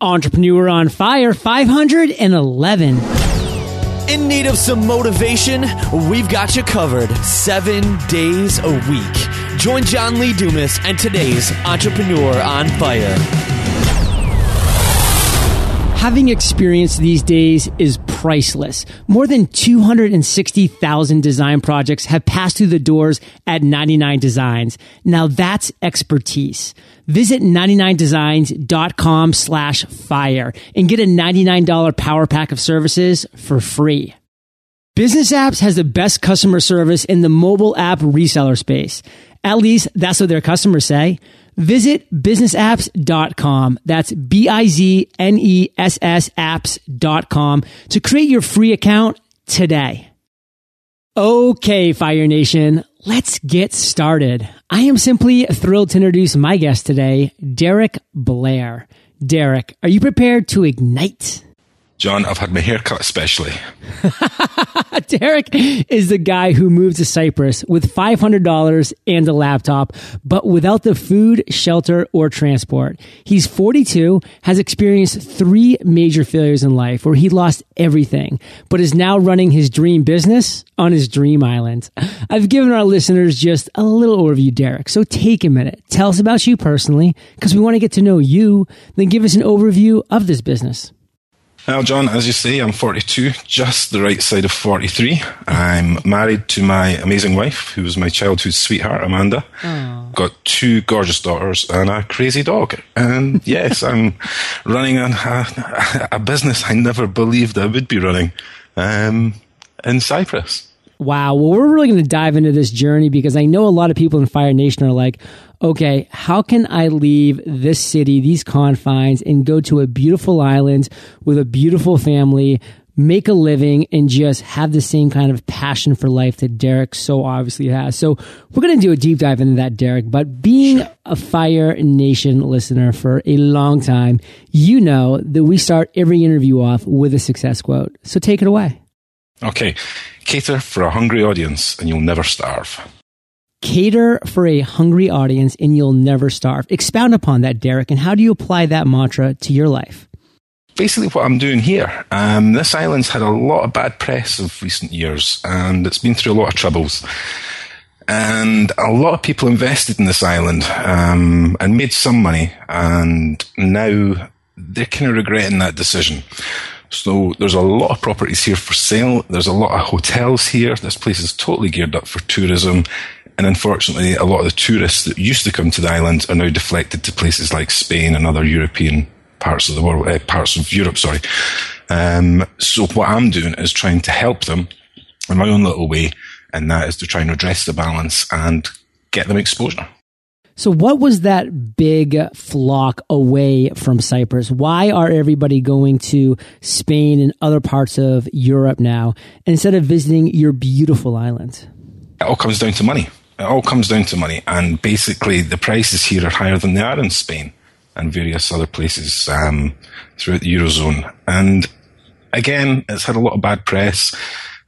Entrepreneur on Fire 511. In need of some motivation? We've got you covered seven days a week. Join John Lee Dumas and today's Entrepreneur on Fire. Having experience these days is priceless. More than 260,000 design projects have passed through the doors at 99 Designs. Now that's expertise. Visit 99designs.com slash fire and get a $99 power pack of services for free. Bizness Apps has the best customer service in the mobile app reseller space. At least that's what their customers say. Visit biznessapps.com. That's B-I-Z-N-E-S-S apps.com to create your free account today. Okay, Fire Nation, let's get started. I am simply thrilled to introduce my guest today, Derek Blair. Derek, are you prepared to ignite? John, I've had my hair cut especially. Derek is the guy who moved to Cyprus with $500 and a laptop, but without the food, shelter, or transport. He's 42, has experienced three major failures in life where he lost everything, but is now running his dream business on his dream island. I've given our listeners just a little overview, Derek. So take a minute. Tell us about you personally, because we want to get to know you, then give us an overview of this business. Well, John, as you say, I'm 42, just the right side of 43. I'm married to my amazing wife, who was my childhood sweetheart, Amanda. Aww. Got two gorgeous daughters and a crazy dog. And yes, I'm running a, a, a, business I never believed I would be running um, in Cyprus. Wow. Well, we're really going to dive into this journey because I know a lot of people in Fire Nation are like, okay, how can I leave this city, these confines, and go to a beautiful island with a beautiful family, make a living, and just have the same kind of passion for life that Derek so obviously has? So we're going to do a deep dive into that, Derek. But being a Fire Nation listener for a long time, you know that we start every interview off with a success quote. So take it away. Okay. Cater for a hungry audience and you'll never starve. Cater for a hungry audience and you'll never starve. Expound upon that, Derek, and how do you apply that mantra to your life? Basically, what I'm doing here. Um, this island's had a lot of bad press of recent years, and it's been through a lot of troubles. And a lot of people invested in this island um, and made some money, and now they're kind of regretting that decision. So there's a lot of properties here for sale. There's a lot of hotels here. This place is totally geared up for tourism. And unfortunately, a lot of the tourists that used to come to the island are now deflected to places like Spain and other European parts of the world, uh, parts of Europe, sorry. Um, so what I'm doing is trying to help them in my own little way. And that is to try and address the balance and get them exposure. So, what was that big flock away from Cyprus? Why are everybody going to Spain and other parts of Europe now instead of visiting your beautiful island? It all comes down to money. It all comes down to money. And basically, the prices here are higher than they are in Spain and various other places um, throughout the Eurozone. And again, it's had a lot of bad press.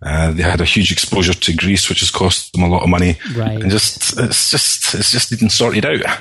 Uh, they had a huge exposure to Greece, which has cost them a lot of money. Right. And just, it's just, it's just didn't sort it out.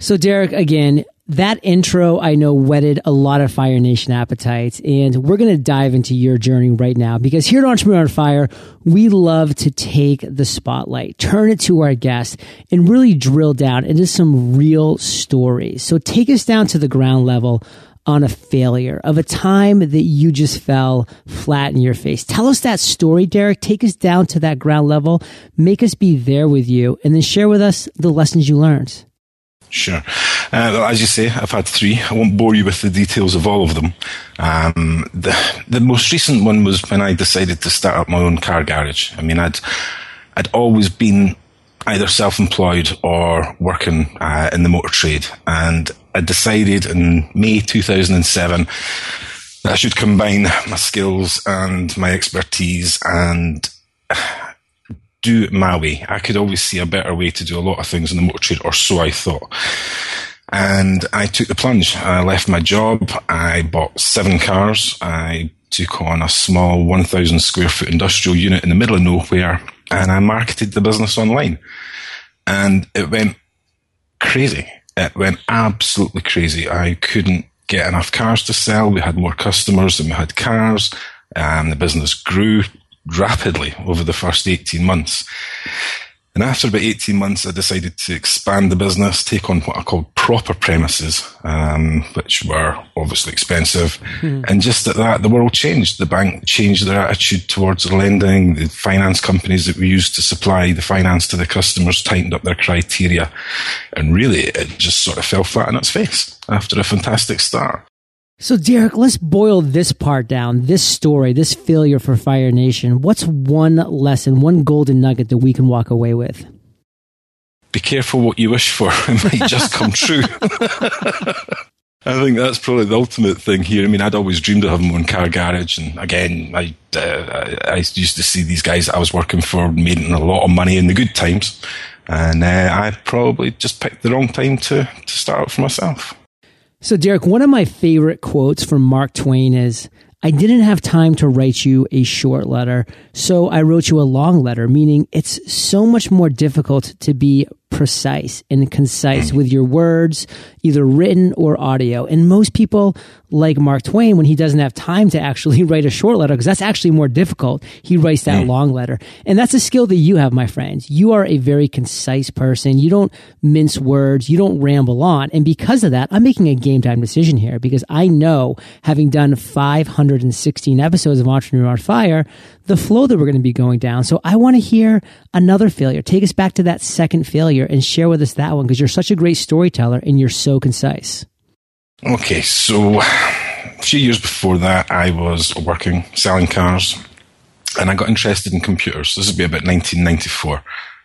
So, Derek, again, that intro I know whetted a lot of Fire Nation appetites, and we're going to dive into your journey right now because here at Entrepreneur on Fire, we love to take the spotlight, turn it to our guests, and really drill down into some real stories. So, take us down to the ground level on a failure, of a time that you just fell flat in your face. Tell us that story, Derek. Take us down to that ground level. Make us be there with you and then share with us the lessons you learned. Sure. Uh, as you say, I've had three. I won't bore you with the details of all of them. Um, the, the most recent one was when I decided to start up my own car garage. I mean, I'd, I'd always been either self-employed or working uh, in the motor trade. And I decided in May 2007 that I should combine my skills and my expertise and do it my way. I could always see a better way to do a lot of things in the motor trade, or so I thought. And I took the plunge. I left my job. I bought seven cars. I took on a small 1,000 square foot industrial unit in the middle of nowhere and I marketed the business online. And it went crazy. It went absolutely crazy. I couldn't get enough cars to sell. We had more customers than we had cars. And the business grew rapidly over the first 18 months. And after about 18 months, I decided to expand the business, take on what I called proper premises, um, which were obviously expensive. Hmm. And just at that, the world changed. The bank changed their attitude towards lending. The finance companies that we used to supply the finance to the customers tightened up their criteria. And really, it just sort of fell flat on its face after a fantastic start. So, Derek, let's boil this part down. This story, this failure for Fire Nation. What's one lesson, one golden nugget that we can walk away with? Be careful what you wish for. It might just come true. I think that's probably the ultimate thing here. I mean, I'd always dreamed of having my own car garage, and again, I uh, I used to see these guys I was working for making a lot of money in the good times, and uh, I probably just picked the wrong time to to start up for myself. So, Derek, one of my favorite quotes from Mark Twain is I didn't have time to write you a short letter, so I wrote you a long letter, meaning it's so much more difficult to be precise and concise with your words, either written or audio. And most people, like Mark Twain, when he doesn't have time to actually write a short letter, because that's actually more difficult, he writes that mm. long letter. And that's a skill that you have, my friends. You are a very concise person. You don't mince words. You don't ramble on. And because of that, I'm making a game time decision here because I know, having done 516 episodes of Entrepreneur on Fire, the flow that we're going to be going down. So I want to hear another failure. Take us back to that second failure and share with us that one because you're such a great storyteller and you're so concise. Okay, so a few years before that, I was working selling cars and I got interested in computers. This would be about 1994.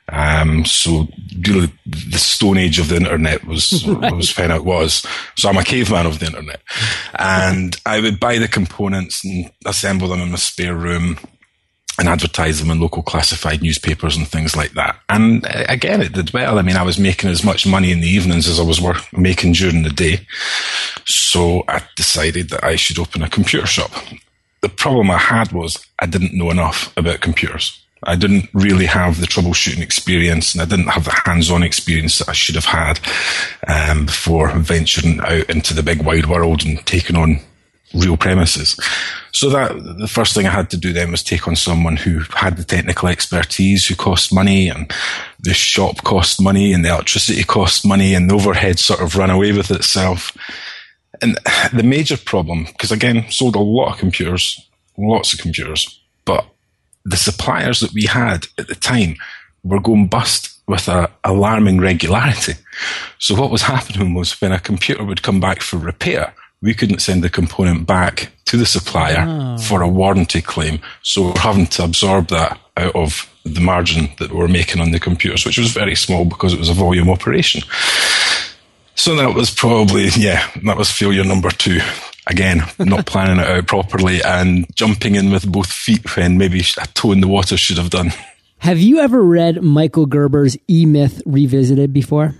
Um, so really the stone age of the internet was, right. was when it was. So I'm a caveman of the internet and I would buy the components and assemble them in my spare room and advertise them in local classified newspapers and things like that. And uh, again, it did well. I mean, I was making as much money in the evenings as I was work- making during the day. So I decided that I should open a computer shop. The problem I had was I didn't know enough about computers. I didn't really have the troubleshooting experience and I didn't have the hands-on experience that I should have had um, before venturing out into the big wide world and taking on real premises. So that the first thing I had to do then was take on someone who had the technical expertise, who cost money, and the shop cost money, and the electricity cost money, and the overhead sort of ran away with itself. And the major problem, because again, sold a lot of computers, lots of computers, but the suppliers that we had at the time were going bust with a alarming regularity. So what was happening was when a computer would come back for repair, we couldn't send the component back to the supplier oh. for a warranty claim. So we're having to absorb that out of the margin that we're making on the computers, which was very small because it was a volume operation. So that was probably, yeah, that was failure number two. Again, not planning it out properly and jumping in with both feet when maybe a toe in the water should have done. Have you ever read Michael Gerber's E Myth Revisited before?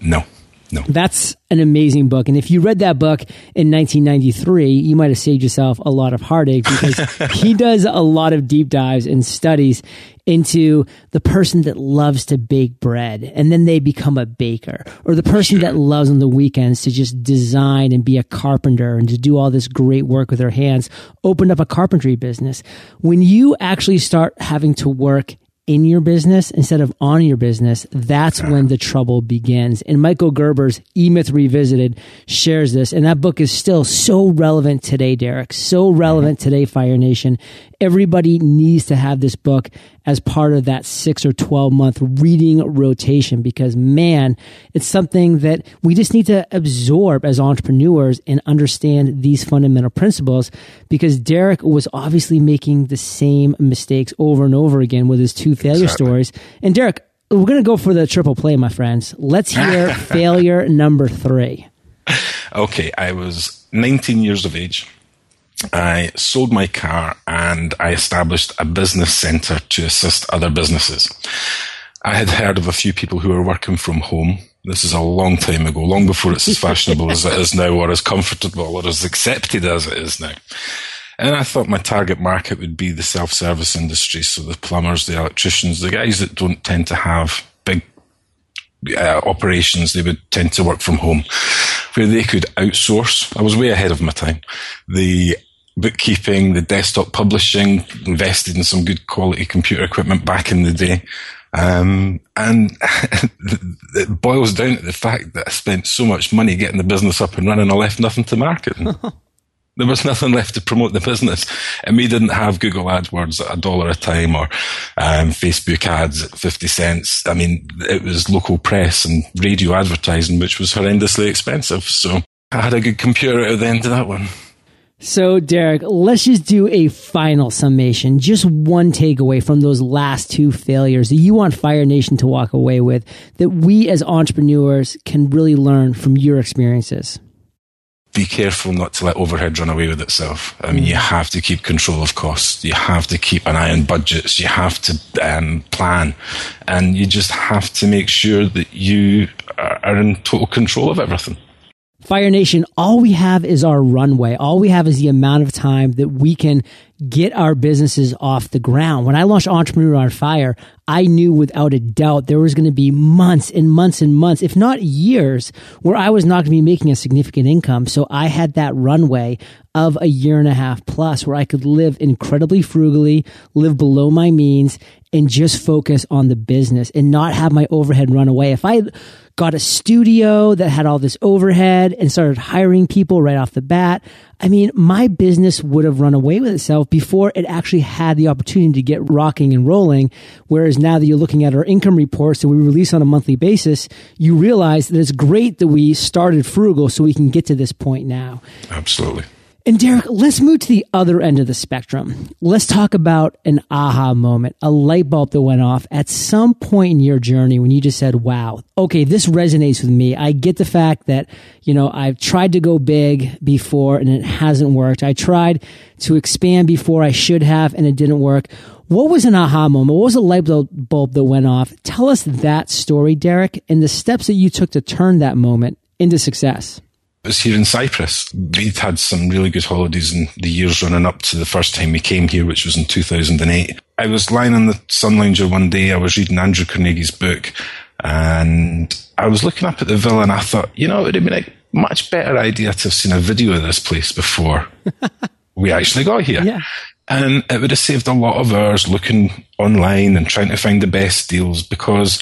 No. No. That's an amazing book. And if you read that book in 1993, you might have saved yourself a lot of heartache because he does a lot of deep dives and studies into the person that loves to bake bread and then they become a baker or the person sure. that loves on the weekends to just design and be a carpenter and to do all this great work with their hands opened up a carpentry business. When you actually start having to work in your business instead of on your business, that's when the trouble begins. And Michael Gerber's E Myth Revisited shares this. And that book is still so relevant today, Derek. So relevant mm-hmm. today, Fire Nation. Everybody needs to have this book as part of that six or 12 month reading rotation because man, it's something that we just need to absorb as entrepreneurs and understand these fundamental principles because Derek was obviously making the same mistakes over and over again with his two failure exactly. stories. And Derek, we're going to go for the triple play, my friends. Let's hear failure number three. Okay, I was 19 years of age. I sold my car and I established a business center to assist other businesses. I had heard of a few people who were working from home. This is a long time ago, long before it's as fashionable as it is now, or as comfortable or as accepted as it is now. And I thought my target market would be the self-service industry. So the plumbers, the electricians, the guys that don't tend to have big uh, operations, they would tend to work from home, where they could outsource. I was way ahead of my time. The bookkeeping, the desktop publishing, invested in some good quality computer equipment back in the day. Um, and it boils down to the fact that I spent so much money getting the business up and running, I left nothing to market. there was nothing left to promote the business. And we didn't have Google AdWords at a dollar a time or um, Facebook ads at 50 cents. I mean, it was local press and radio advertising, which was horrendously expensive. So I had a good computer at the end of that one. So, Derek, let's just do a final summation. Just one takeaway from those last two failures that you want Fire Nation to walk away with that we as entrepreneurs can really learn from your experiences be careful not to let overhead run away with itself. I mean, you have to keep control of costs. You have to keep an eye on budgets. You have to um, plan, and you just have to make sure that you are in total control of everything. Fire Nation, all we have is our runway. All we have is the amount of time that we can get our businesses off the ground. When I launched Entrepreneur on Fire, I knew without a doubt there was going to be months and months and months, if not years, where I was not going to be making a significant income. So I had that runway of a year and a half plus where I could live incredibly frugally, live below my means, and just focus on the business and not have my overhead run away. If I got a studio that had all this overhead and started hiring people right off the bat, I mean, my business would have run away with itself before it actually had the opportunity to get rocking and rolling. Whereas now that you're looking at our income reports that we release on a monthly basis, you realize that it's great that we started frugal so we can get to this point now. Absolutely. And Derek, let's move to the other end of the spectrum. Let's talk about an aha moment, a light bulb that went off at some point in your journey when you just said, wow, okay, this resonates with me. I get the fact that, you know, I've tried to go big before and it hasn't worked. I tried to expand before I should have and it didn't work. What was an aha moment? What was a light bulb that went off? Tell us that story, Derek, and the steps that you took to turn that moment into success. Was here in Cyprus. We'd had some really good holidays in the years running up to the first time we came here, which was in 2008. I was lying on the sun lounger one day. I was reading Andrew Carnegie's book and I was looking up at the villa and I thought, you know, it would have been a much better idea to have seen a video of this place before we actually got here. Yeah. And it would have saved a lot of hours looking online and trying to find the best deals because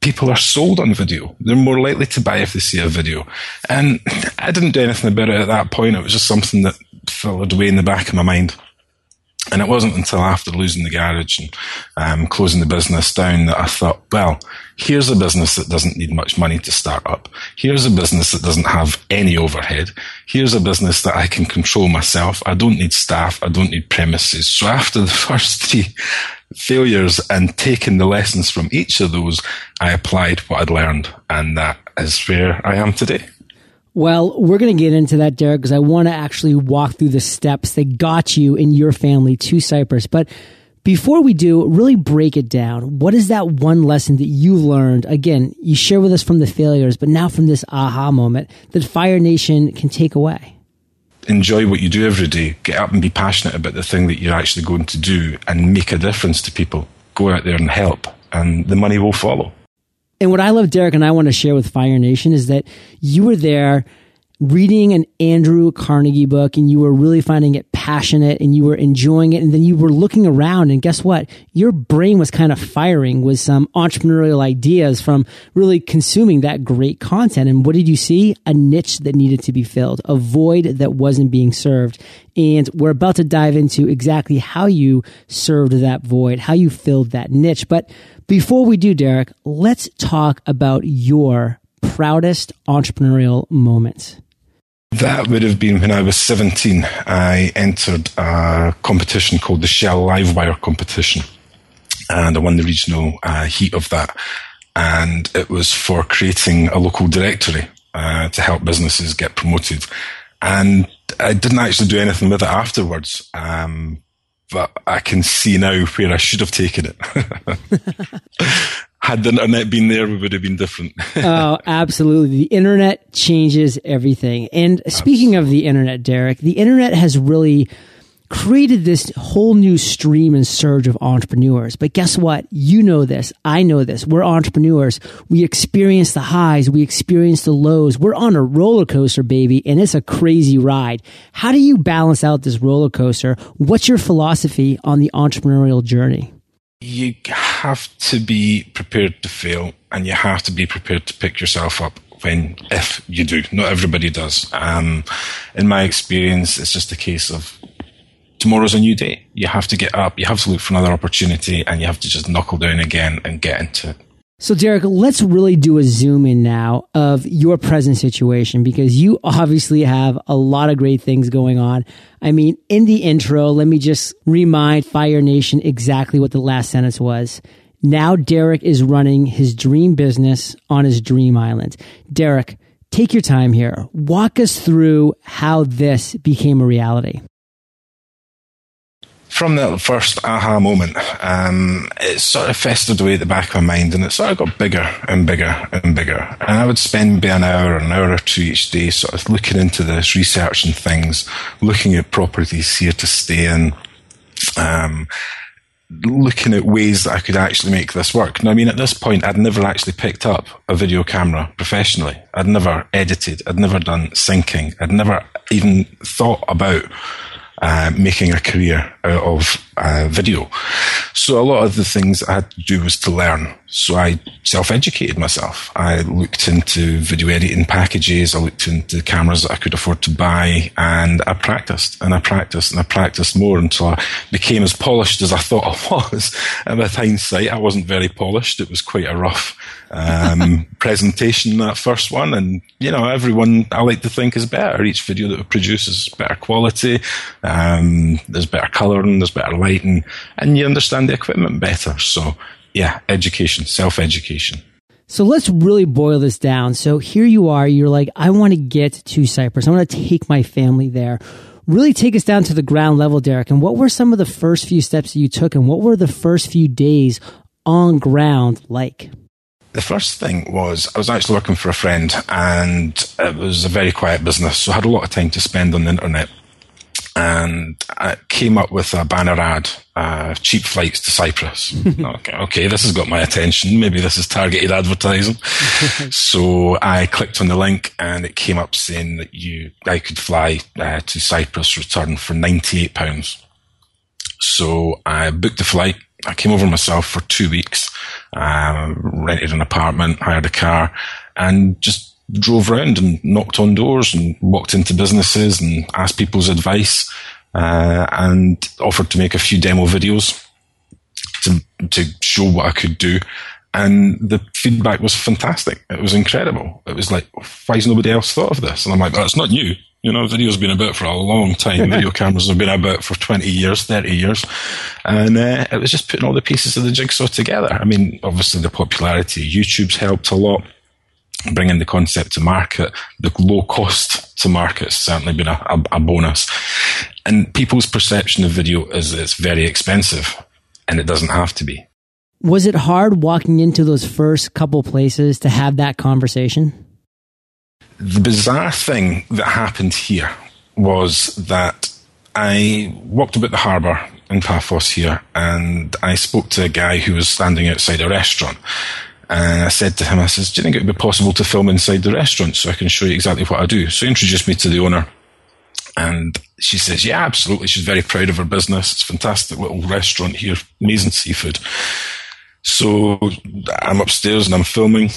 people are sold on video. They're more likely to buy if they see a video. And I didn't do anything about it at that point. It was just something that filtered away in the back of my mind. And it wasn't until after losing the garage and um, closing the business down that I thought, well, here's a business that doesn't need much money to start up. Here's a business that doesn't have any overhead. Here's a business that I can control myself. I don't need staff. I don't need premises. So after the first three failures and taking the lessons from each of those, I applied what I'd learned. And that is where I am today. Well, we're going to get into that, Derek, because I want to actually walk through the steps that got you and your family to Cyprus. But before we do, really break it down. What is that one lesson that you learned? Again, you share with us from the failures, but now from this aha moment that Fire Nation can take away enjoy what you do every day. Get up and be passionate about the thing that you're actually going to do and make a difference to people. Go out there and help, and the money will follow. And what I love, Derek, and I want to share with Fire Nation is that you were there reading an Andrew Carnegie book and you were really finding it passionate and you were enjoying it. And then you were looking around and guess what? Your brain was kind of firing with some entrepreneurial ideas from really consuming that great content. And what did you see? A niche that needed to be filled, a void that wasn't being served. And we're about to dive into exactly how you served that void, how you filled that niche. But before we do, Derek, let's talk about your proudest entrepreneurial moments. That would have been when I was 17. I entered a competition called the Shell Livewire competition. And I won the regional uh, heat of that. And it was for creating a local directory uh, to help businesses get promoted. And I didn't actually do anything with it afterwards. Um, but I can see now where I should have taken it. had the internet been there, we would have been different. oh, absolutely. The internet changes everything. And speaking absolutely. of the internet, Derek, the internet has really created this whole new stream and surge of entrepreneurs. But guess what? You know this. I know this. We're entrepreneurs. We experience the highs. We experience the lows. We're on a roller coaster, baby, and it's a crazy ride. How do you balance out this roller coaster? What's your philosophy on the entrepreneurial journey? You have to be prepared to fail and you have to be prepared to pick yourself up when, if you do. Not everybody does. Um, in my experience, it's just a case of tomorrow's a new day. You have to get up, you have to look for another opportunity, and you have to just knuckle down again and get into it. So, Derek, let's really do a zoom in now of your present situation because you obviously have a lot of great things going on. I mean, in the intro, let me just remind Fire Nation exactly what the last sentence was. Now, Derek is running his dream business on his dream island. Derek, take your time here. Walk us through how this became a reality from that first aha moment, um, it sort of festered away at the back of my mind and it sort of got bigger and bigger and bigger. And I would spend maybe an hour, or an hour or two each day sort of looking into this, researching things, looking at properties here to stay in, um, looking at ways that I could actually make this work. Now, I mean, at this point, I'd never actually picked up a video camera professionally. I'd never edited. I'd never done syncing. I'd never even thought about uh, making a career out of uh, video. So a lot of the things I had to do was to learn. So I self-educated myself. I looked into video editing packages. I looked into cameras that I could afford to buy and I practiced and I practiced and I practiced more until I became as polished as I thought I was. And with hindsight, I wasn't very polished. It was quite a rough um, presentation, that first one. And, you know, everyone I like to think is better. Each video that we produce is better quality. Um, there's better colouring, there's better and you understand the equipment better. So, yeah, education, self education. So let's really boil this down. So here you are, you're like, I want to get to Cyprus. I want to take my family there. Really take us down to the ground level, Derek. And what were some of the first few steps that you took, and what were the first few days on ground like? The first thing was I was actually working for a friend, and it was a very quiet business, so I had a lot of time to spend on the internet. And I came up with a banner ad, uh, cheap flights to Cyprus. okay, okay, this has got my attention. Maybe this is targeted advertising. so I clicked on the link and it came up saying that you, I could fly uh, to Cyprus, return for £98. So I booked the flight. I came over myself for two weeks uh, rented an apartment, hired a car, and just drove around and knocked on doors and walked into businesses and asked people's advice uh, and offered to make a few demo videos to to show what I could do. And the feedback was fantastic. It was incredible. It was like, why has nobody else thought of this? And I'm like, oh, it's not new. You know, video's been about for a long time. Video cameras have been about for 20 years, 30 years. And uh, it was just putting all the pieces of the jigsaw together. I mean, obviously the popularity of YouTube's helped a lot. Bringing the concept to market, the low cost to market has certainly been a, a, a bonus. And people's perception of video is it's very expensive, and it doesn't have to be. Was it hard walking into those first couple places to have that conversation? the bizarre thing that happened here was that I walked about the harbour in Paphos here and I spoke to a guy who was standing outside a restaurant. And I said to him, I says, Do you think it would be possible to film inside the restaurant so I can show you exactly what I do? So he introduced me to the owner. And she says, Yeah, absolutely. She's very proud of her business. It's a fantastic little restaurant here, amazing seafood. So I'm upstairs and I'm filming.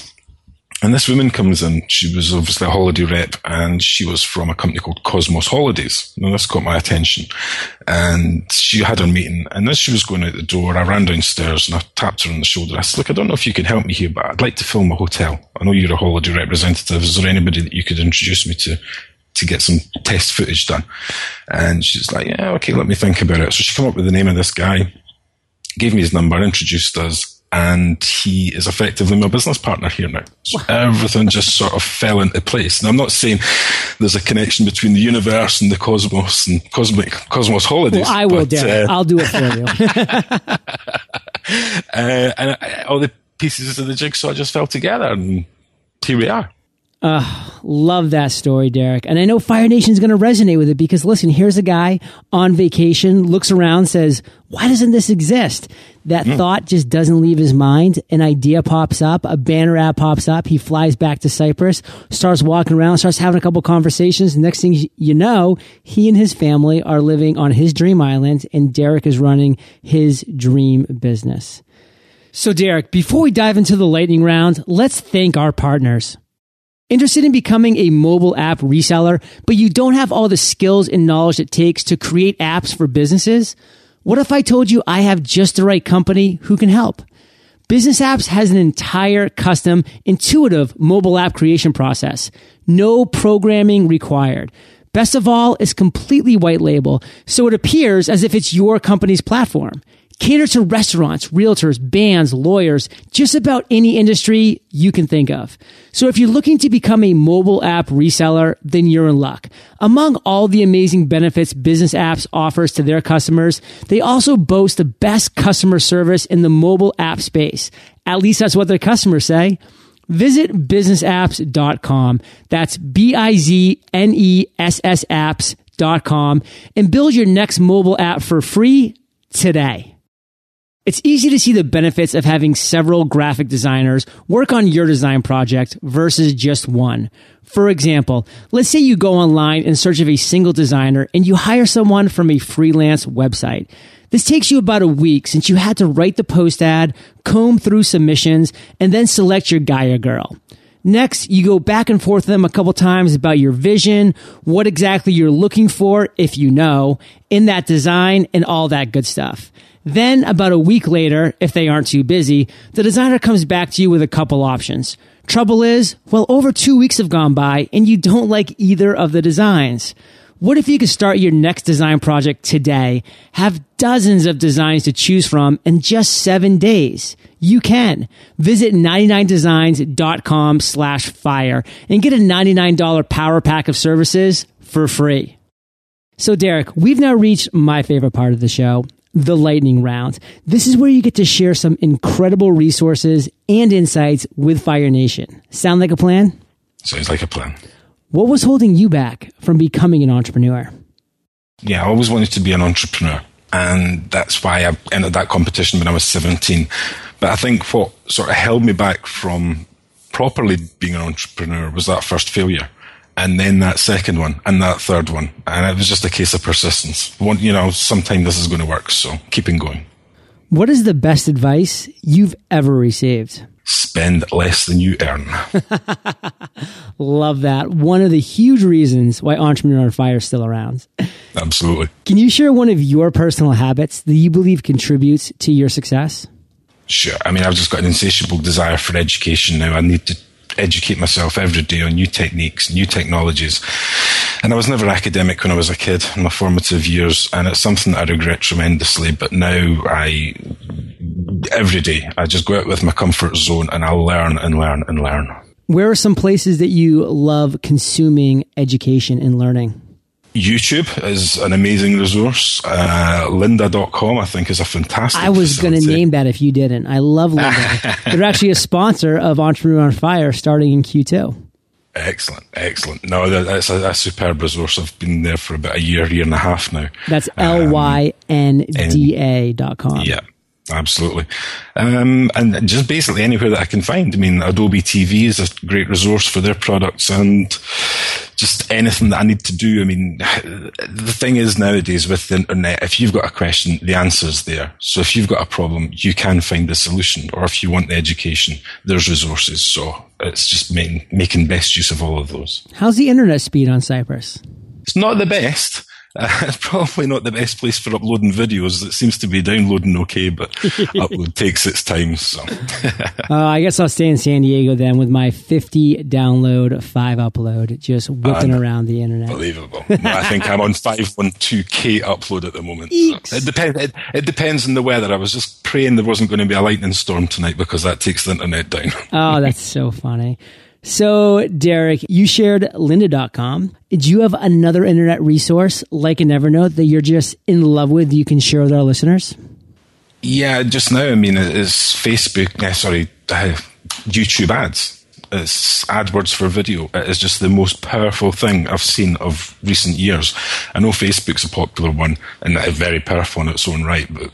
And this woman comes in. She was obviously a holiday rep and she was from a company called Cosmos Holidays. Now this caught my attention. And she had her meeting. And as she was going out the door, I ran downstairs and I tapped her on the shoulder. I said, look, I don't know if you can help me here, but I'd like to film a hotel. I know you're a holiday representative. Is there anybody that you could introduce me to? To get some test footage done. And she's like, yeah, okay, let me think about it. So she came up with the name of this guy, gave me his number, introduced us, and he is effectively my business partner here now. So everything just sort of fell into place. And I'm not saying there's a connection between the universe and the cosmos and cosmic cosmos holidays. Well, I will, but, Uh, I'll do it for you. uh, and I, all the pieces of the jigsaw just fell together, and here we are. Love that story, Derek. And I know Fire Nation's going to resonate with it because listen, here's a guy on vacation, looks around, says, why doesn't this exist? That mm. thought just doesn't leave his mind. An idea pops up, a banner ad pops up. He flies back to Cyprus, starts walking around, starts having a couple conversations. The next thing you know, he and his family are living on his dream island and Derek is running his dream business. So Derek, before we dive into the lightning round, let's thank our partners. Interested in becoming a mobile app reseller, but you don't have all the skills and knowledge it takes to create apps for businesses? What if I told you I have just the right company who can help? Bizness Apps has an entire custom, intuitive mobile app creation process. No programming required. Best of all, it's completely white label, so it appears as if it's your company's platform cater to restaurants, realtors, bands, lawyers, just about any industry you can think of. So if you're looking to become a mobile app reseller, then you're in luck. Among all the amazing benefits bizness apps offers to their customers, they also boast the best customer service in the mobile app space. At least that's what their customers say. Visit biznessapps.com. That's B-I-Z-N-E-S-S apps.com and build your next mobile app for free today. It's easy to see the benefits of having several graphic designers work on your design project versus just one. For example, let's say you go online in search of a single designer and you hire someone from a freelance website. This takes you about a week since you had to write the post ad, comb through submissions, and then select your guy or girl. Next, you go back and forth with them a couple times about your vision, what exactly you're looking for, if you know, in that design and all that good stuff. Then, about a week later, if they aren't too busy, the designer comes back to you with a couple options. Trouble is, well, over two weeks have gone by and you don't like either of the designs. What if you could start your next design project today, have dozens of designs to choose from in just seven days? You can. Visit 99designs.com slash fire and get a $99 power pack of services for free. So Derek, we've now reached my favorite part of the show, the lightning round. This is where you get to share some incredible resources and insights with Fire Nation. Sound like a plan? Sounds like a plan. What was holding you back from becoming an entrepreneur? Yeah, I always wanted to be an entrepreneur. And that's why I entered that competition when I was 17. But I think what sort of held me back from properly being an entrepreneur was that first failure and then that second one and that third one. And it was just a case of persistence. One, you know, sometime this is going to work. So keeping going. What is the best advice you've ever received? Spend less than you earn. Love that. One of the huge reasons why Entrepreneur on Fire is still around. Absolutely. Can you share one of your personal habits that you believe contributes to your success? Sure. I mean, I've just got an insatiable desire for education now. I need to educate myself every day on new techniques, new technologies. And I was never academic when I was a kid in my formative years, and it's something that I regret tremendously. But now I, every day, I just go out with my comfort zone and I'll learn and learn and learn. Where are some places that you love consuming education and learning? YouTube is an amazing resource. Uh, lynda.com, I think, is a fantastic I was going to name that if you didn't. I love Lynda. They're actually a sponsor of Entrepreneur on Fire starting in Q2. Excellent, excellent. No, that's a, a, superb resource. I've been there for about a year, year and a half now. That's L Y N D A dot com. Yeah, Absolutely. Um, and just basically anywhere that I can find. I mean, Adobe TV is a great resource for their products and just anything that I need to do. I mean, the thing is nowadays with the internet, if you've got a question, the answer's there. So if you've got a problem, you can find the solution. Or if you want the education, there's resources. So it's just making, making best use of all of those. How's the internet speed on Cyprus? It's not the best. Uh, it's probably not the best place for uploading videos. It seems to be downloading okay, but upload takes its time. So, uh, I guess I'll stay in San Diego then with my 50 download, five upload, just whipping uh, around the internet. Unbelievable. I think I'm on 512k upload at the moment. So it depends. It, it, depends on the weather. I was just praying there wasn't going to be a lightning storm tonight because that takes the internet down. oh, that's so funny. So, Derek, you shared lynda.com. Do you have another internet resource like a Evernote that you're just in love with you can share with our listeners? Yeah, just now, I mean, it's Facebook, uh, sorry, uh, YouTube ads. It's AdWords for video. It is just the most powerful thing I've seen of recent years. I know Facebook's a popular one and very powerful in its own right, but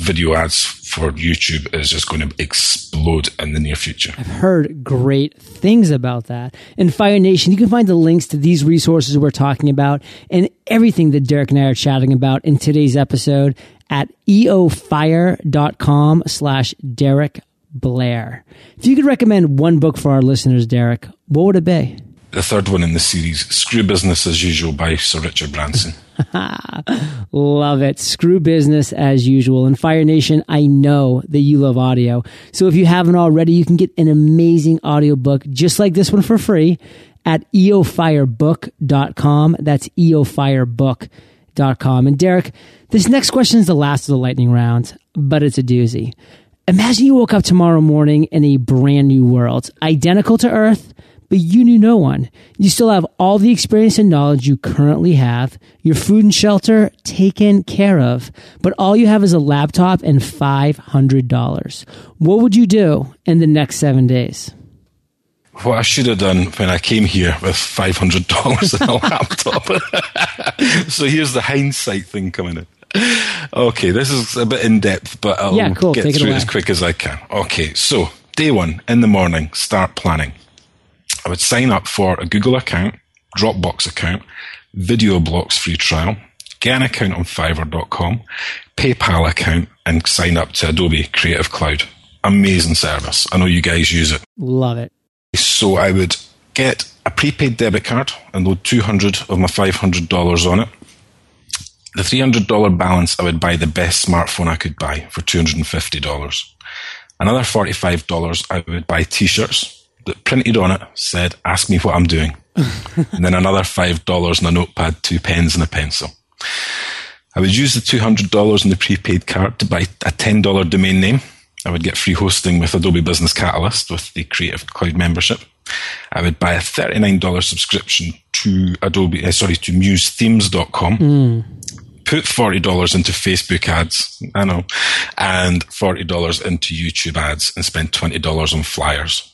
video ads for YouTube is just going to explode in the near future. I've heard great things about that. And Fire Nation, you can find the links to these resources we're talking about and everything that Derek and I are chatting about in today's episode at eofire.com slash Derek Blair. If you could recommend one book for our listeners, Derek, what would it be? The third one in the series, Screw Business as Usual by Sir Richard Branson. love it. Screw business as usual. And Fire Nation, I know that you love audio. So if you haven't already, you can get an amazing audiobook just like this one for free at eofirebook.com. That's eofirebook.com. And Derek, this next question is the last of the lightning round, but it's a doozy. Imagine you woke up tomorrow morning in a brand new world, identical to Earth, but you knew no one. You still have all the experience and knowledge you currently have, your food and shelter taken care of, but all you have is a laptop and $500. What would you do in the next seven days? What I should have done when I came here with $500 in a laptop. so here's the hindsight thing coming in. Okay, this is a bit in depth, but I'll yeah, cool. get Take through it as quick as I can. Okay, so day one in the morning, start planning. I would sign up for a Google account, Dropbox account, Video Blocks free trial, get an account on Fiverr.com, PayPal account, and sign up to Adobe Creative Cloud. Amazing service. I know you guys use it. Love it. So I would get a prepaid debit card and load 200 of my $500 on it. The $300 balance, I would buy the best smartphone I could buy for $250. Another $45, I would buy t-shirts that printed on it said, ask me what I'm doing. and then another $5 in a notepad, two pens and a pencil. I would use the $200 in the prepaid card to buy a $10 domain name. I would get free hosting with Adobe Business Catalyst with the Creative Cloud membership. I would buy a $39 subscription to Adobe, uh, sorry, to musethemes.com. Mm. Put $40 into Facebook ads, I know, and $40 into YouTube ads and spend $20 on flyers.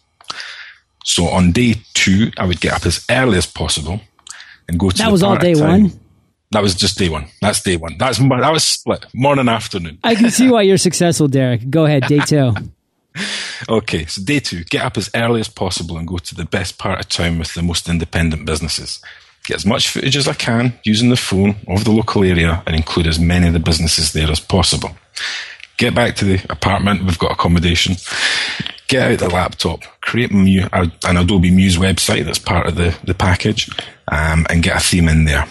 So on day two, I would get up as early as possible and go to. That was all day one. That was just day one. That's day one. That's that was split morning afternoon. I can see why you're successful, Derek. Go ahead, day two. okay, so day two, get up as early as possible and go to the best part of town with the most independent businesses. Get as much footage as I can using the phone of the local area and include as many of the businesses there as possible. Get back to the apartment. We've got accommodation get out the laptop, create an Adobe Muse website that's part of the, the package, um, and get a theme in there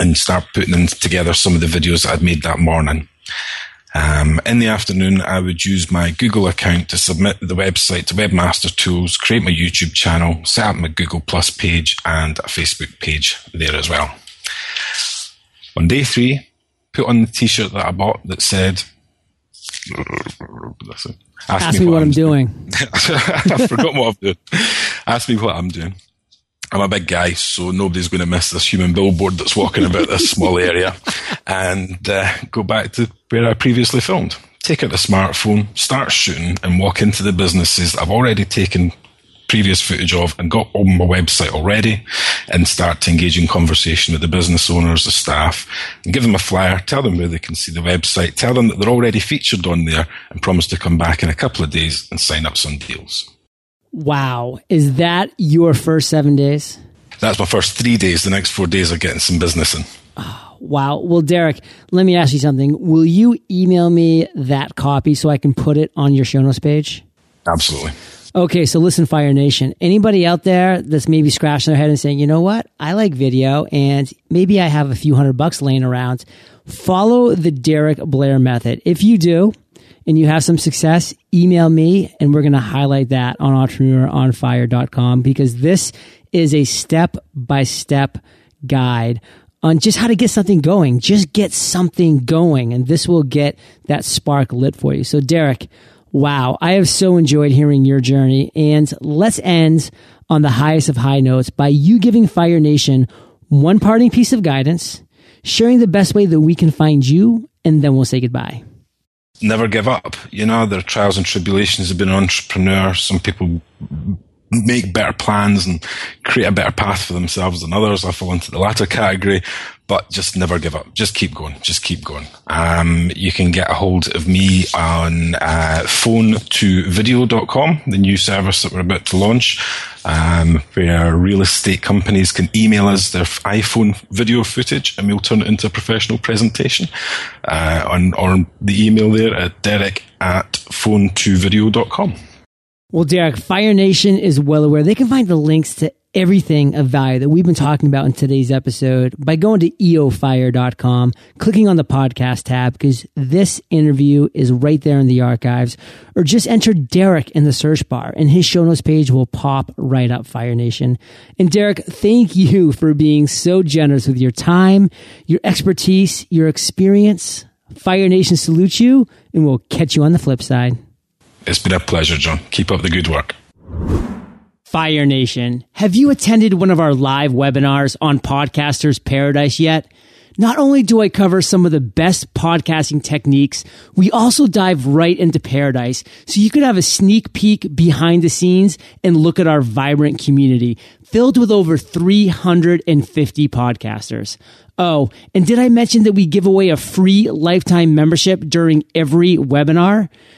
and start putting together some of the videos that I'd made that morning. Um, in the afternoon, I would use my Google account to submit the website to Webmaster Tools, create my YouTube channel, set up my Google Plus page and a Facebook page there as well. On day three, put on the t-shirt that I bought that said, Ask, Ask me, me, what, I'm, I'm doing. doing. I forgot what I'm doing. Ask me what I'm doing. I'm a big guy, so nobody's going to miss this human billboard that's walking about this small area and uh, go back to where I previously filmed. Take out the smartphone, start shooting, and walk into the businesses I've already taken previous footage of and got on my website already and start to engage in conversation with the business owners, the staff, and give them a flyer, tell them where they can see the website, tell them that they're already featured on there and promise to come back in a couple of days and sign up some deals. Wow. Is that your first seven days? That's my first three days. The next four days are getting some business in. Oh, wow. Well, Derek, let me ask you something. Will you email me that copy so I can put it on your show notes page? Absolutely. Okay, so listen, Fire Nation. Anybody out there that's maybe scratching their head and saying, you know what? I like video and maybe I have a few hundred bucks laying around. Follow the Derek Blair method. If you do and you have some success, email me and we're going to highlight that on entrepreneuronfire.com because this is a step by step guide on just how to get something going. Just get something going and this will get that spark lit for you. So Derek, Wow, I have so enjoyed hearing your journey. And let's end on the highest of high notes by you giving Fire Nation one parting piece of guidance, sharing the best way that we can find you, and then we'll say goodbye. Never give up. You know, there are trials and tribulations of being an entrepreneur. Some people make better plans and create a better path for themselves than others. I fall into the latter category, but just never give up. Just keep going. Just keep going. Um, you can get a hold of me on uh, phone to video.com, the new service that we're about to launch, um, where real estate companies can email us their iPhone video footage and we'll turn it into a professional presentation uh, on, on the email there at derek at phone to video.com. Well, Derek, Fire Nation is well aware. They can find the links to everything of value that we've been talking about in today's episode by going to eofire.com, clicking on the podcast tab, because this interview is right there in the archives, or just enter Derek in the search bar and his show notes page will pop right up Fire Nation. And Derek, thank you for being so generous with your time, your expertise, your experience. Fire Nation salutes you and we'll catch you on the flip side. It's been a pleasure, John. Keep up the good work. Fire Nation, have you attended one of our live webinars on Podcasters Paradise yet? Not only do I cover some of the best podcasting techniques, we also dive right into paradise so you can have a sneak peek behind the scenes and look at our vibrant community filled with over 350 podcasters. Oh, and did I mention that we give away a free lifetime membership during every webinar?